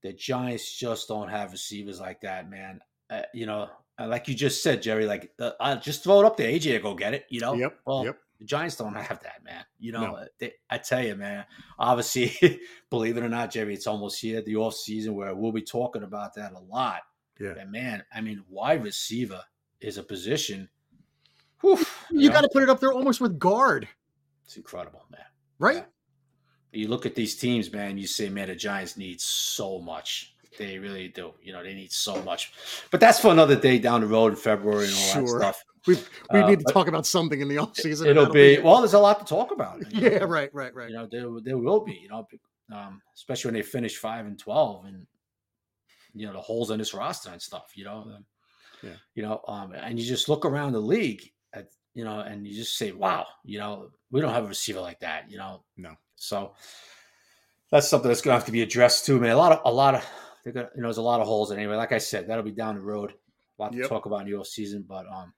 The Giants just don't have receivers like that, man. Uh, you know, like you just said, Jerry, like uh, I'll just throw it up to AJ to go get it. You know, yep, well, yep. the Giants don't have that, man. You know, no. Uh, they, I tell you, man. Obviously, believe it or not, Jerry, it's almost here the off season where we'll be talking about that a lot. Yeah, and man, I mean, wide receiver is a position. Whew, you, you got to put it up there almost with guard. It's incredible, man. Right? You look at these teams, man, you say, man, the Giants need so much. They really do. You know, they need so much. But that's for another day down the road in February and all sure. that stuff. We we uh, need to talk about something in the offseason. It'll be, be, well, there's a lot to talk about. yeah, know? right, right, right. You know, there, there will be, you know, um, especially when they finish five and twelve and you know, the holes in this roster and stuff, you know. yeah. You know, um, and you just look around the league at, you know, and you just say, Wow, you know, we don't have a receiver like that, you know. No. So that's something that's gonna have to be addressed too, man. A lot of a lot of they're gonna, you know, there's a lot of holes in anyway. Like I said, that'll be down the road. A lot yep. to talk about in the off season, but um.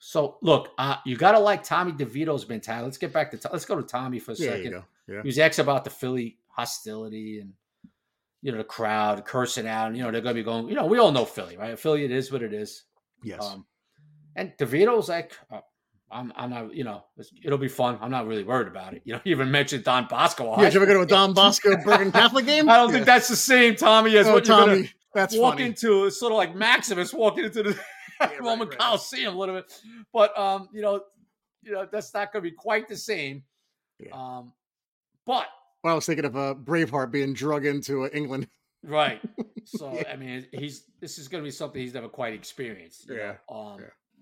So look, uh, you gotta like Tommy DeVito's mentality. Let's get back to let's go to Tommy for a yeah, second. Yeah. He was asked about the Philly hostility and you know the crowd cursing out. And, you know they're gonna be going. You know we all know Philly, right? Philly, it is what it is. Yes. Um, and DeVito's like, uh, I'm, I'm not, you know, it'll be fun. I'm not really worried about it. You know, you even mentioned Don Bosco. Yeah, did you ever go to a Don Bosco Bergen Catholic game? I don't yeah. think that's the same, Tommy, as oh, what Tommy, you're that's walk funny. into. It's sort of like Maximus walking into the yeah, Roman right, Coliseum a little bit. But, um, you know, you know, that's not going to be quite the same. Yeah. Um, but. Well, I was thinking of uh, Braveheart being drug into uh, England. Right. So, yeah. I mean, he's this is going to be something he's never quite experienced. Yeah. Know, um,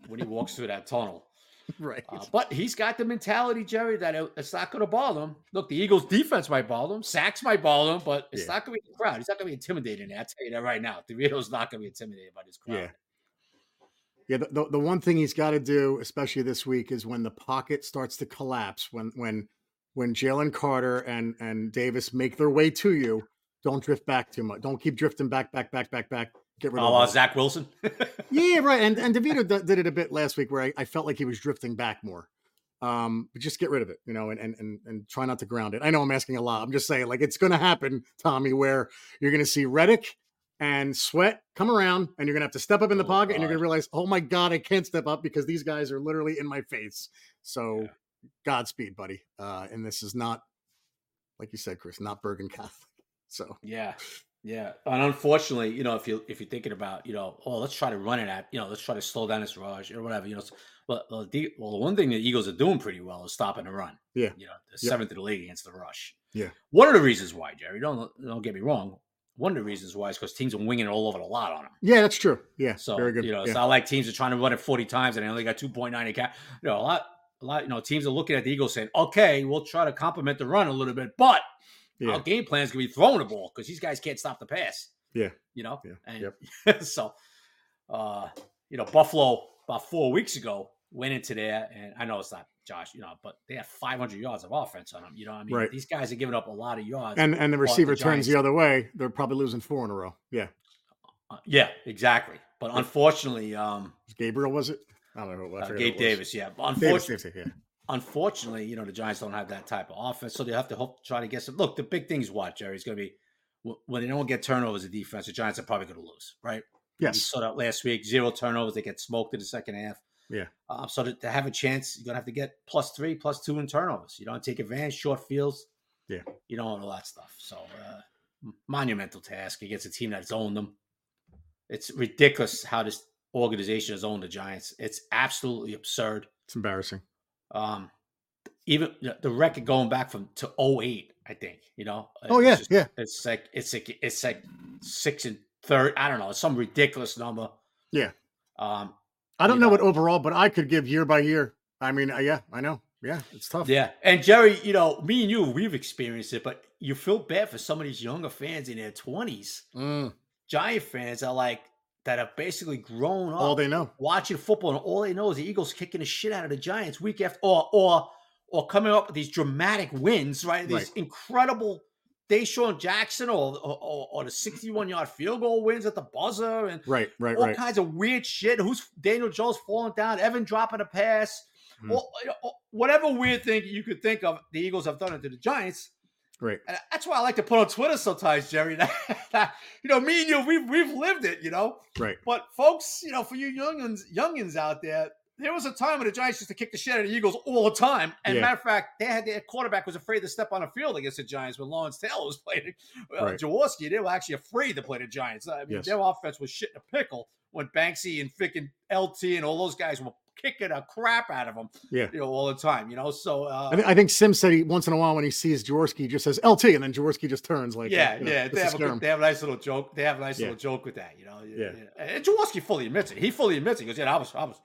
when he walks through that tunnel. right. Uh, but he's got the mentality, Jerry, that it, it's not going to bother him. Look, the Eagles' defense might bother him, sacks might bother him, but it's yeah. not going to be the crowd. He's not going to be intimidated. I'll tell you that right now. DeVito's not going to be intimidated by this crowd. Yeah. Yeah, the, the, the one thing he's got to do, especially this week, is when the pocket starts to collapse, when when when Jalen Carter and and Davis make their way to you, don't drift back too much. Don't keep drifting back, back, back, back, back. Get rid oh, of uh, Zach Wilson. yeah, right. And and DeVito did it a bit last week where I, I, felt like he was drifting back more. Um, but just get rid of it, you know, and, and and and try not to ground it. I know I'm asking a lot. I'm just saying, like, it's going to happen, Tommy, where you're going to see Reddick and Sweat come around, and you're going to have to step up in the Oh, pocket, and you're going to realize, oh my god, I can't step up because these guys are literally in my face. So, Yeah. Godspeed, buddy. Uh, and this is not, like you said, Chris, not Bergen Catholic. So, Yeah, yeah, and unfortunately, you know, if you if you're thinking about, you know, oh, let's try to run it at, you know, let's try to slow down this rush or whatever, you know. Well, well, the, well, the one thing the Eagles are doing pretty well is stopping the run. Yeah. you know, the Yep. seventh in the league against the rush. Yeah. one of the reasons why, Jerry, don't don't get me wrong. One of the reasons why is because teams are winging it all over the lot on them. yeah, that's true. Yeah, So very good. you know, it's yeah. not like teams are trying to run it 40 times and they only got 2.9 in cap. You know, a lot, a lot, you know, teams are looking at the Eagles saying, okay, we'll try to complement the run a little bit, but yeah. our game plan is going to be throwing the ball because these guys can't stop the pass. Yeah. You know? Yeah. And Yep. so, uh, you know, Buffalo about four weeks ago went into there, and I know it's not Josh, you know, but they had 500 yards of offense on them. You know, what I mean, Right. these guys are giving up a lot of yards. and and the the receiver turns the other way, they're probably losing four in a row. Yeah, Uh, yeah, exactly. But unfortunately, um, Gabriel was it? I don't know. Who it was. Uh, Gabe it was. Davis, yeah, but Davis, unfortunately, Davis, yeah. Unfortunately, you know, the Giants don't have that type of offense, so they have to hope try to get some. Look, the big thing is what Jerry is going to be when they don't get turnovers of defense. The Giants are probably going to lose, right? We Yes. saw that last week. Zero turnovers. They get smoked in the second half. Yeah. Um, so to, to have a chance, you're gonna have to get plus three, plus two in turnovers. You don't take advantage, short fields. Yeah. You know, and all that stuff. So uh, monumental task against a team that's owned them. It's ridiculous how this organization has owned the Giants. It's absolutely absurd. It's embarrassing. Um, even the record going back from to 08, I think. You know. Oh It's yeah, just- yeah, it's like it's like it's like six and third. I don't know. It's some ridiculous number. Yeah. Um. I don't know know. what overall, but I could give year by year. I mean, uh, yeah, I know. Yeah, it's tough. Yeah. And Jerry, you know, me and you, we've experienced it, but you feel bad for some of these younger fans in their twenties. Mm, Giant fans are like that have basically grown up all they know. watching football, and all they know is the Eagles kicking the shit out of the Giants week after, or or or coming up with these dramatic wins, right? These Right. incredible DeSean Jackson or or, or, the sixty-one yard field goal wins at the buzzer, and Right, right, all right. kinds of weird shit. Who's Daniel Jones falling down? Evan dropping a pass. Hmm. Or, or whatever weird thing you could think of, the Eagles have done it to the Giants. Right. And that's why I like to put on Twitter sometimes, Jerry. You know, me and you, we've we've lived it, you know. Right. But folks, you know, for you youngins, youngins out there, there was a time when the Giants used to kick the shit out of the Eagles all the time. And Yeah. matter of fact, they had their quarterback was afraid to step on the field against the Giants when Lawrence Taylor was playing. Uh, Right. Jaworski, they were actually afraid to play the Giants. I mean, Yes. their offense was shit in a pickle when Banksy and freaking LT and all those guys were kicking a crap out of him, Yeah. you know, all the time. You know, so uh, I, th- I think Simms said he once in a while when he sees Jaworski, he just says LT, and then Jaworski just turns like, yeah, you know, yeah, they have, a good, they have a nice little joke. They have a nice Yeah. little joke with that, you know. Yeah. And Jaworski fully admits it. He fully admits it. He goes, "Yeah, I was, I was,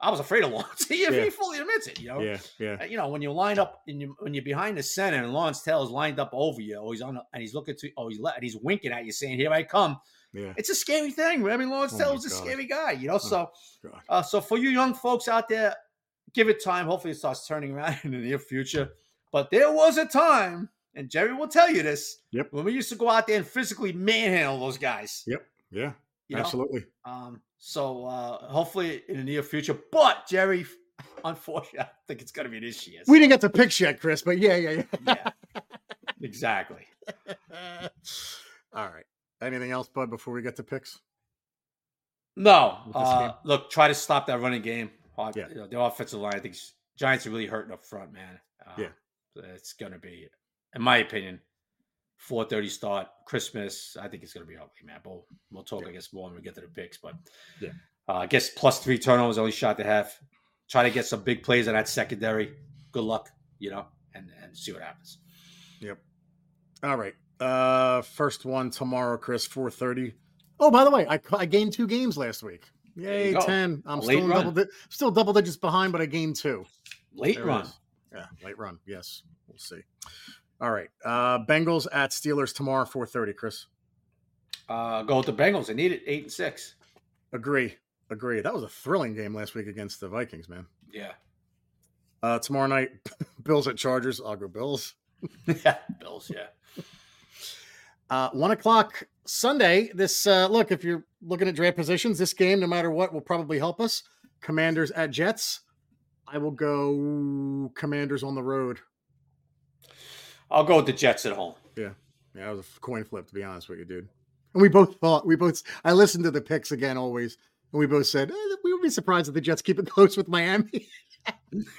I was afraid of Lawrence." he, Yeah. he fully admits it. You know. Yeah, yeah, You know, when you line up and you when you're behind the center and Lawrence Taylor's lined up over you, or he's on, and he's looking to, oh, he's le- and he's winking at you, saying, "Here I come." Yeah. It's a scary thing. Mean, Lawrence Oh Taylor's a God. scary guy, you know. So, God. uh, so for you young folks out there, give it time. Hopefully, it starts turning around in the near future. But there was a time, and Jerry will tell you this. Yep. When we used to go out there and physically manhandle those guys. Yep. Yeah, you know? absolutely. Um. So uh, hopefully in the near future. But Jerry, unfortunately, I think it's going to be this year. We didn't get the picks yet, Chris, but yeah, yeah, yeah. yeah. Exactly. All right. Anything else, Bud, before we get to picks? No. Uh, look, try to stop that running game. Uh, Yeah. you know, the offensive line, I think Giants are really hurting up front, man. Uh, Yeah. It's going to be, in my opinion, 4:30 start Christmas. I think it's going to be ugly, man. But we'll, we'll talk, Yeah. I guess, more when we get to the picks. But Yeah. uh, I guess plus three turnovers, only shot to have. Try to get some big plays on that secondary. Good luck, you know, and and see what happens. Yep. All right. Uh first one tomorrow, Chris, 4:30. Oh, by the way, I I gained two games last week. Yay, 10. I'm still double di- still double digits behind, but I gained two. Late There run. Yeah, late run. Yes. We'll see. All right. Uh Bengals at Steelers tomorrow, 4:30, Chris. Uh, go with the Bengals. They need it eight and six. Agree. Agree. That was a thrilling game last week against the Vikings, man. Yeah. Uh tomorrow night, Bills at Chargers. I'll go Bills. yeah. Bills. Yeah. Uh, one o'clock Sunday. This uh, look, if you're looking at draft positions, this game, no matter what, will probably help us. Commanders at Jets. I will go Commanders on the road. I'll go with the Jets at home. Yeah, Yeah, that was a coin flip to be honest with you, dude. And we both thought we both. I listened to the picks again always, and we both said eh, we would be surprised if the Jets keep it close with Miami.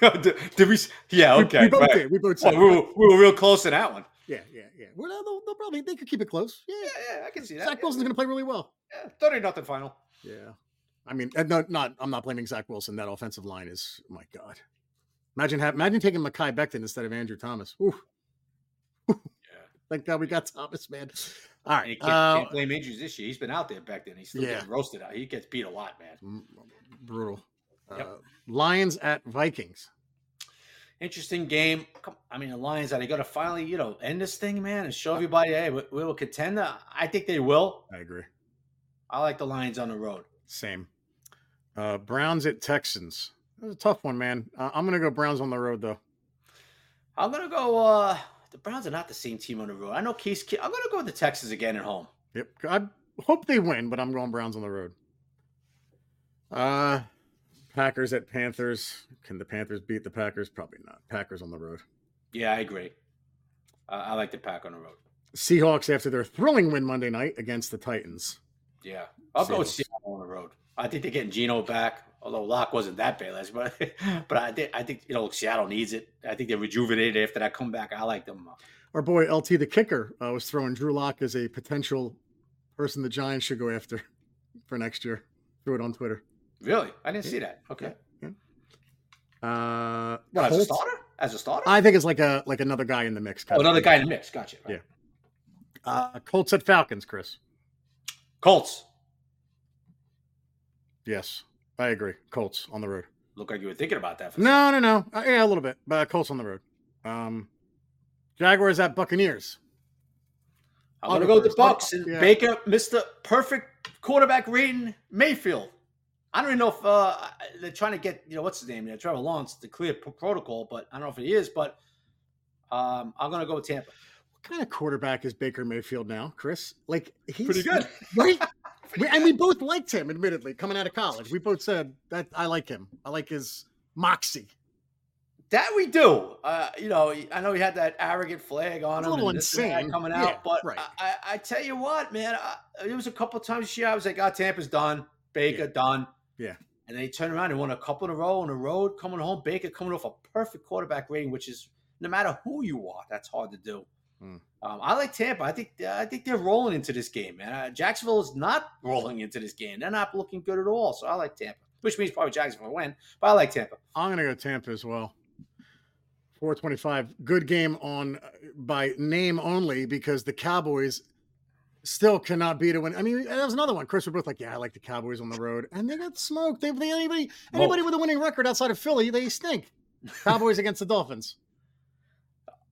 did, did, we? Yeah, okay. We, we both right. did. We both said well, we, were, we were real close to that one. Yeah, yeah, yeah. Well, they'll, they'll probably they could keep it close. Yeah, Yeah, yeah, I can see that. Zach Wilson's going to play really well. yeah, thirty nothing final. Yeah, I mean, no, not I'm not blaming Zach Wilson. That offensive line is, oh my God. Imagine have, imagine taking Mekhi Becton instead of Andrew Thomas. Ooh. Yeah. Thank God we got Thomas, man. All right, And can't, uh, can't blame injuries this year. He's been out there back then. He's still Yeah. getting roasted out. He gets beat a lot, man. brutal. Yep. Uh, Lions at Vikings. Interesting game. I mean, the Lions are they going to finally, you know, end this thing, man, and show everybody, hey, we, we will contend? I think they will. I agree. I like the Lions on the road. Same. Uh, Browns at Texans. That was a tough one, man. Uh, I'm gonna go Browns on the road though. I'm gonna go. uh The Browns are not the same team on the road. I know Case. I'm gonna go with the Texans again at home. Yep. I hope they win, but I'm going Browns on the road. Uh Packers at Panthers. Can the Panthers beat the Packers? Probably not. Packers on the road. Yeah, I agree. Uh, I like the Pack on the road. Seahawks after their thrilling win Monday night against the Titans. Yeah, I'll go with Seahawks. Seattle on the road. I think they're getting Gino back. Although Lock wasn't that bad last, but but I think I think you know Seattle needs it. I think they're rejuvenated after that comeback. I like them. Our boy LT the kicker uh, was throwing Drew Lock as a potential person the Giants should go after for next year. Threw it on Twitter. Really, I didn't see that. Okay, Uh, what as a starter? As a starter? I think it's like a like another guy in the mix. oh, of another guy in the mix. Gotcha. Yeah. Uh, Colts at Falcons, Chris. Colts. Yes, I agree. Colts on the road. Look like you were thinking about that. For No, no, no. Uh, yeah, a little bit, but Colts on the road. Um, Jaguars at Buccaneers. I'm gonna go go with the. Bucks and Yeah. Baker, Mr. Perfect quarterback rating Mayfield. I don't even know if uh, they're trying to get you know what's his name, you know, Trevor Lawrence, the clear p- protocol, but I don't know if it is. But um, I'm gonna go with Tampa. What kind of quarterback is Baker Mayfield now, Chris? Like he's Pretty good. right? we, and we both liked him, admittedly, coming out of college. We both said that I like him. I like his moxie. That we do. Uh, you know, I know he had that arrogant flag on It's a him, little and this and that insane. coming Yeah, out. but right. I, I, I tell you what, man, I, it was a couple times this year. I was like, "Ah, Tampa's done. Baker Yeah. done." Yeah. And then he turned around and won a couple in a row on the road, coming home. Baker coming off a perfect quarterback rating, which is no matter who you are, that's hard to do. Hmm. Um, I like Tampa. I think I think they're rolling into this game, man. Uh, Jacksonville is not rolling into this game. They're not looking good at all. So I like Tampa, which means probably Jacksonville will win. But I like Tampa. I'm gonna go Tampa as well. 425. Good game on by name only because the Cowboys still cannot beat a win. I mean, that was another one. Chris, we're both like, yeah, I like the Cowboys on the road, and they got smoked. They, they anybody anybody with a winning record outside of Philly, they stink. Cowboys against the Dolphins.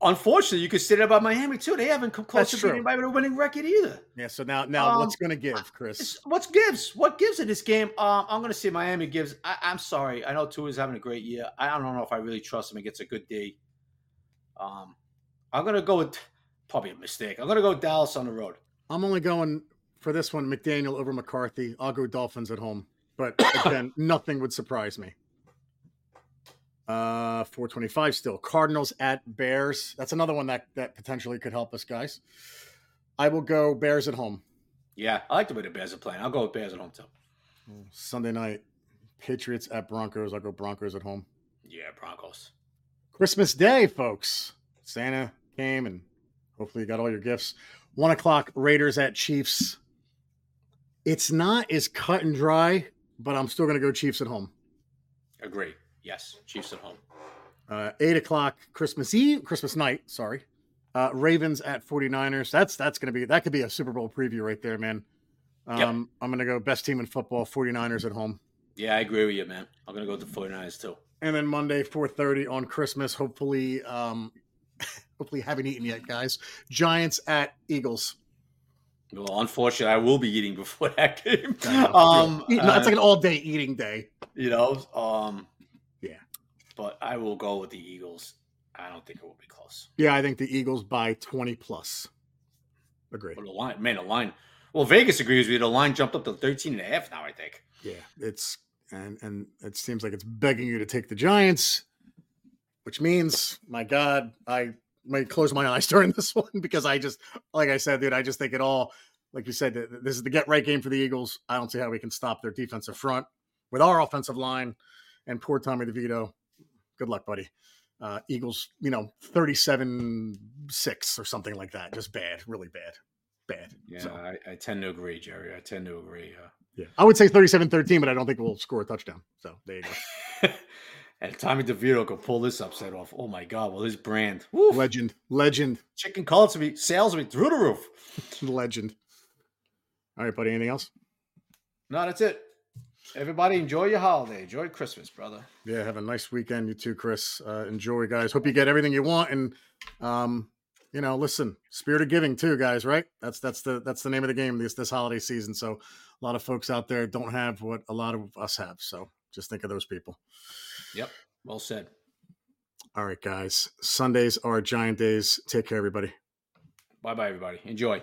Unfortunately, you could say that about Miami too. They haven't come close That's to true. beating anybody with a winning record either. Yeah. So now, now Um, what's gonna give, Chris? It's, what gives? What gives in this game? Um, I'm going to say Miami gives. I, I'm sorry. I know Tua's having a great year. I don't know if I really trust him It gets a good day. Um, I'm going to go with probably a mistake. I'm going to go Dallas on the road. I'm only going for this one, McDaniel over McCarthy. I'll go Dolphins at home, but again, nothing would surprise me. Uh, 425 still. Cardinals at Bears. That's another one that that potentially could help us, guys. I will go Bears at home. Yeah, I like the way the Bears are playing. I'll go with Bears at home too. Sunday night, Patriots at Broncos. I'll go Broncos at home. Yeah, Broncos. Christmas Day, folks. Santa came and hopefully you got all your gifts. One o'clock, Raiders at Chiefs. It's not as cut and dry, but I'm still going to go Chiefs at home. Agree. Yes, Chiefs at home. Uh, eight o'clock, Christmas Eve, Christmas night. Sorry, uh, Ravens at 49ers. That's that's going to be that could be a Super Bowl preview right there, man. Um, Yep. I'm going to go best team in football, 49ers at home. Yeah, I agree with you, man. I'm going to go with the 49ers too. And then Monday, 4:30 on Christmas. Hopefully, um, hopefully haven't eaten yet, guys. Giants at Eagles. Well, unfortunately, I will be eating before that game. Um, Um, it's like an all-day eating day. you know, um, Yeah. But I will go with the Eagles. I don't think it will be close. Yeah, I think the Eagles by 20 plus. Agree. But the line, man, the line. Well, Vegas agrees with you. The line jumped up to 13 and a half now, I think. Yeah, it's and and it seems like it's begging you to take the Giants, which means, my God, I might close my eyes during this one because I just, like I said, dude, I just think it all, like you said, this is the get right game for the Eagles. I don't see how we can stop their defensive front with our offensive line and poor Tommy DeVito. Good luck, buddy. Uh, Eagles, you know, 37 6 or something like that. Just bad, really bad. Bad. Yeah, so. I, I, tend to agree, Jerry. I tend to agree. Uh, yeah. I would say 37 13, but I don't think we'll score a touchdown. So there you go. and Tommy DeVito could pull this upset off. Oh my God. Well, his brand. Woof. Legend. Legend. Chicken cullets will be sales will be through the roof. Legend. All right, buddy. Anything else? No, that's it. Everybody enjoy your holiday. Enjoy Christmas, brother. Yeah, have a nice weekend. You too, Chris. Uh, enjoy, guys. Hope you get everything you want. And um, you know, listen, spirit of giving too, guys, right? That's that's the that's the name of the game this this holiday season. So a lot of folks out there don't have what a lot of us have. So just think of those people. Yep. Well said. All right, guys. Sundays are giant days. Take care, everybody. Bye bye, everybody. Enjoy.